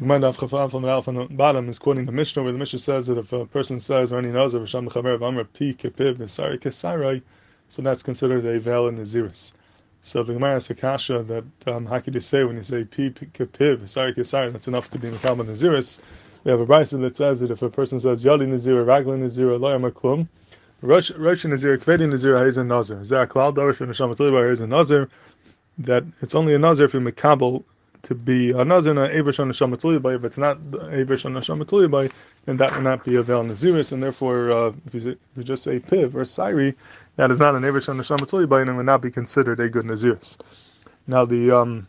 Gemara Daf Chafaf on the Alpha on the bottom is quoting the Mishnah where the Mishnah says that if a person says knows of Risham Mechaber of Amr Pi Kepiv Nisari Kesarai, so that's considered a veil in Naziris. So the Gemara has a kasha that um, how could you say when you say Pi Kepiv Nisari Kesarai, that's enough to be the Kalman Naziris. We have a brisa that says that if a person says Yali Nazir, Ragli Nazir, Loyam Klum, Rosh Nazir, Kvedi Nazir, Hazen Nazir. A cloud? Darish Neshama Tlibar, Hazen Nazir. That it's only a Nazir if you Makabal to be a nazir a avish on a by. If it's not avish on a by, then that would not be a veil naziris, and therefore, uh, if, you, if, you, just say piv or siri, that is not an avish on a by, and it would not be considered a good naziris. Now the um,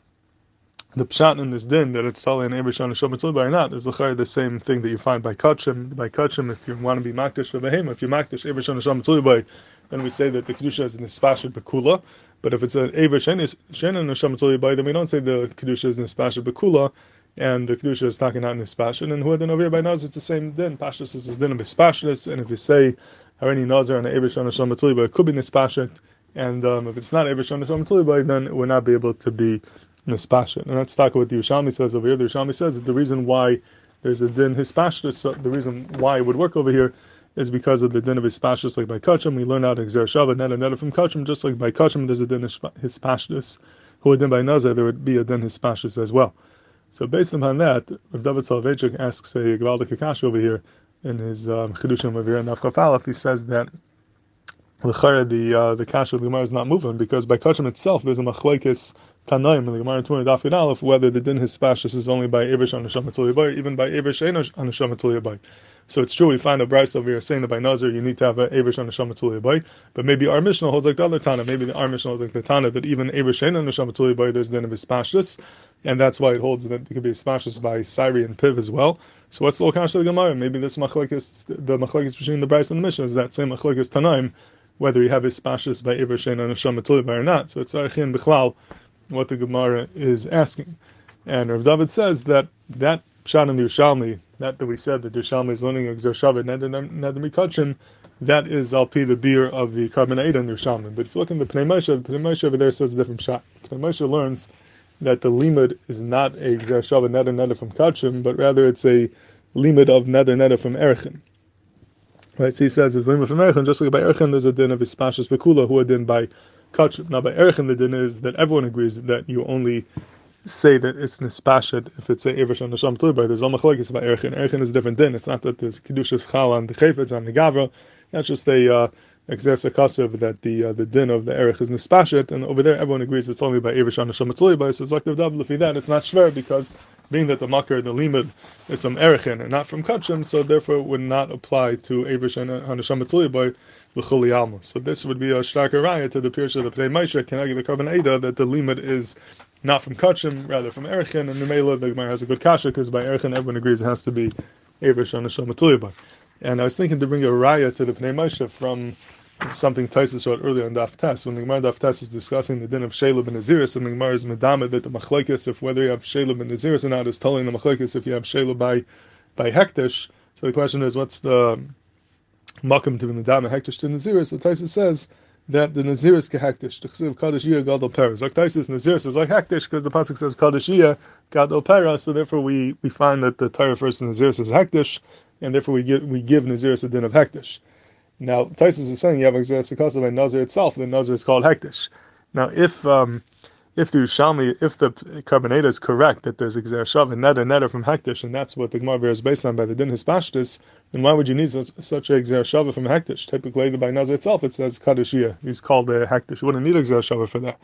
the pshat in this din that it's telling an avish on a by or not is the same thing that you find by kachim. By kachim, if you want to be makdish for behema, if you makdish avish on a by, then we say that the kedusha is in the spashit bekula. But if it's an Aver Shenin Neshama then we don't say the Kedusha is Nispasha Bekula, and the Kedusha is talking out Nispasha. And who then over here by Nazir, it's the same din. Pashas is din of Nispashas, and if you say Harini Nazir and Aver Shenin Neshama it could be Nispasha. And um, if it's not Aver Shenin Neshama then it would not be able to be Nispasha. And that's talking what the Yerushalmi says over here. The Yerushalmi says that the reason why there's a din Hispashas, so the reason why it would work over here is because of the din of hispashtus, like by kachim. We learn out exer shava net and from kachim, just like by kachim, there's a din of hispashtus. Who would din by nazar, there would be a din hispashtus as well. So based upon that, Rav David Soloveitchik asks a Gvaldik Akash over here in his um, Chedushim over here in Nafchaf he says that the uh, the kash of the Gemara is not moving because by kachim itself there's a machlekes tanaim in the Gemara Twenty Daf Aleph whether the din hispashtus is only by Avish on the even by Avish on the so it's true we find a Braisa over here saying that by Nazar you need to have an Avish on the Shamatuli Bay, but maybe our Mishnah holds like the other Tana. Maybe the, our Mishnah holds like the Tana that even Avish on the Shamatuli Bay there's then a Vispashlis, and that's why it holds that it could be Vispashlis by Siri and Piv as well. So what's the Lokash of the Gemara? Maybe this machlekes, the machlekes between the Braisa and the Mishnah is that same machlekes Tanaim, whether you have Vispashlis by Avish on the Shamatuli Bay or not. So it's Archin Bichlal, what the Gemara is asking. And Rav David says that that Pshat in the Yerushalmi, that that we said that the Yerushalmi is learning Exer Shabbat, Nedem Mikachim, that is Al Pi the beer of the Karban Eda in the Yerushalmi. But if you look in the Pnei Moshe, the Pnei Moshe over there says a different Pshat. Pnei Moshe learns that the limud is not a Exer Shabbat Neder Neder from Kachim, but rather it's a limud of Neder Neder from Erechim. Right, so he says it's limud from Erechim, just like by Erechim there's a din of Ispashas Bekula, who a din by Kachim. Now by Erechim the din is that everyone agrees that you only say that it's nispashed if it's a Eresh on the Sham Tulibai. There's all machlokes about Erchin. Erchin is different din. It's not that there's Kedushas Chal on the Chayfetz on the Gavra. That's just a uh, exercise kasev that the uh, the din of the erich is nispashet, and over there everyone agrees it's only by the Sham So it's like the Dav that it's not shver because being that the makar, the limud, is from Erechin and not from Kachim, so therefore it would not apply to Eresh on the Tulibai. So this would be a starker raya to the Pirsha of the Pnei Moshe, can argue the Karban Eda that the limud is not from Kachim, rather from Erichin, and the Mela, the Gemara has a good kasha, because by Erichin everyone agrees it has to be the Shomatulibah. And I was thinking to bring a raya to the Pnei Moshe from something Taisus wrote earlier in Daf Tes. When the Gemara Daf Tes is discussing the din of Shalub and Naziris, and the Gemara is Medama that the Machlekes, if whether you have Shalub and Naziris or not, is telling the Machlekes if you have Shalub by, by Hektish. So the question is, what's the Makam to be Medama Hektish to Naziris? So Taisus says, that the Nazir is kehektish. The chesiv kadeshiyah gadol peras. Like Taisus Nazir says like hektish because the pasuk says kadeshiyah gadol pera. So therefore we, we find that the Torah refers to Nazir as hektish, and therefore we give we give Nazir a din of hektish. Now Taisus is saying you have exeris by Nazir itself. The Nazir is called hektish. Now if um, if the Yerushalmi, if the Karban Eda is correct that there's Exer Shav and Neder Neder from Hektish, and that's what the Gemara is based on by the Din Hispashtis, then why would you need such, such a Shav from Hektish? Typically, by Nazar itself, it says Kadeshia. He's called a Hektish. You wouldn't need Exer Shav for that.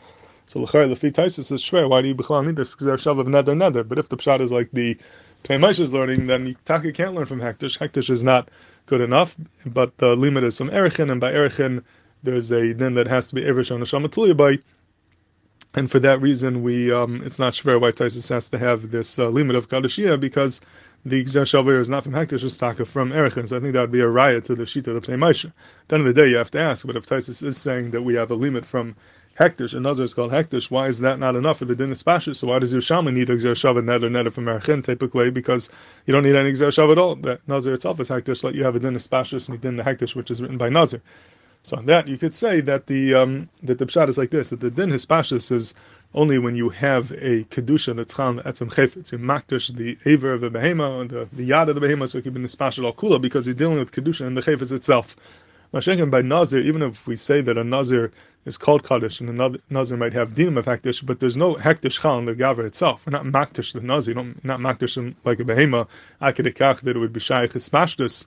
So L'char Lefi Taisis is shver. Why do you Bechal need this Exer Shav of Neder Neder? But if the Pshat is like the Pnei is learning, then Taka can't learn from Hektish. Hektish is not good enough, but the limit is from Erichin, and by Erichin, there's a din that has to be Erish on Shamatuliyah by and for that reason, we um, it's not Shver why Taisus has to have this uh, limit of Kadashia because the Gzeh is not from Hektish, it's taka from Erechin. So I think that would be a riot to the Shita of the Pnei Moshe. At the end of the day, you have to ask, but if Taisus is saying that we have a limit from Hektish, another is called Hektish, why is that not enough for the Din Spashis? So why does Yerushalmi need a Gzer Shav and Neder Neder from Erechin typically? Because you don't need any Gzer Shav at all. That Nazir itself is Hektish, like you have a Din Spashis and a Din the Hektish, which is written by Nazir. So on that, you could say that the um, that the pshat is like this: that the din hispashis is only when you have a kedusha that's chan etzem chayfetz. You makdash the aver of the behema and the, the yad of the behema, so it can be nispashal al kula because you're dealing with kedusha and the chayfetz itself. Mashenkin by Nazir, even if we say that a Nazir is called Kaddish and a Nazir might have dinim of Hektish, but there's no Hektish Chal in the Gavra itself. We're not Makdish the Nazir, you don't, not Makdish like a Behema, Akadikach, that it would be Shaykh Espashtis.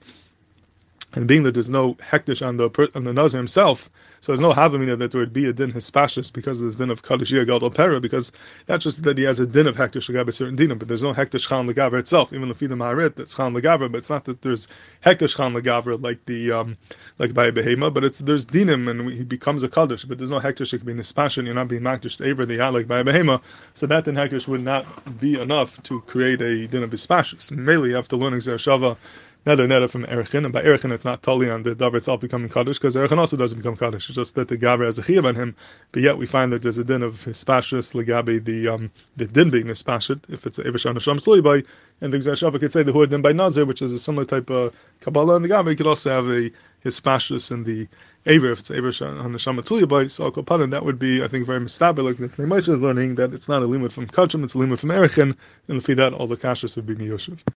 And being that there's no hektish on the on the nazir himself, so there's no havamina that there would be a din hispashis because of this din of kadishia gadol pera, because that's just that he has a din of hektish legabe certain dinim, but there's no hektish chan legaver itself. Even the the maharit that's chan legaver, but it's not that there's hektish chan legaver like the um, like by behema, but it's there's dinim and he becomes a kaddish, but there's no hektish that can be nispashin. You're not being makdish to the like by behema, so that din hektish would not be enough to create a din of hispashis. Mainly you have to learn shava neder neder from Erichin, and by Erichin it's not totally on the davar itself becoming kaddish because Erichin also doesn't become kaddish. It's just that the gaver has a chiyuv on him, but yet we find that there's a din of hispashus legabe the um the din being hispashut if it's ever shana sham by, and the Gzar could say the hood din by nazir, which is a similar type of kabbalah, and the gaver could also have a hispashus in the Aver, if it's Aver on the Shamatulya by so Kopadan, that would be, I think, very mistaber, like the Moshe is learning that it's not a limit from Kachim, it's a limit from Erichin, and if that, all the kashas would be Miyoshev.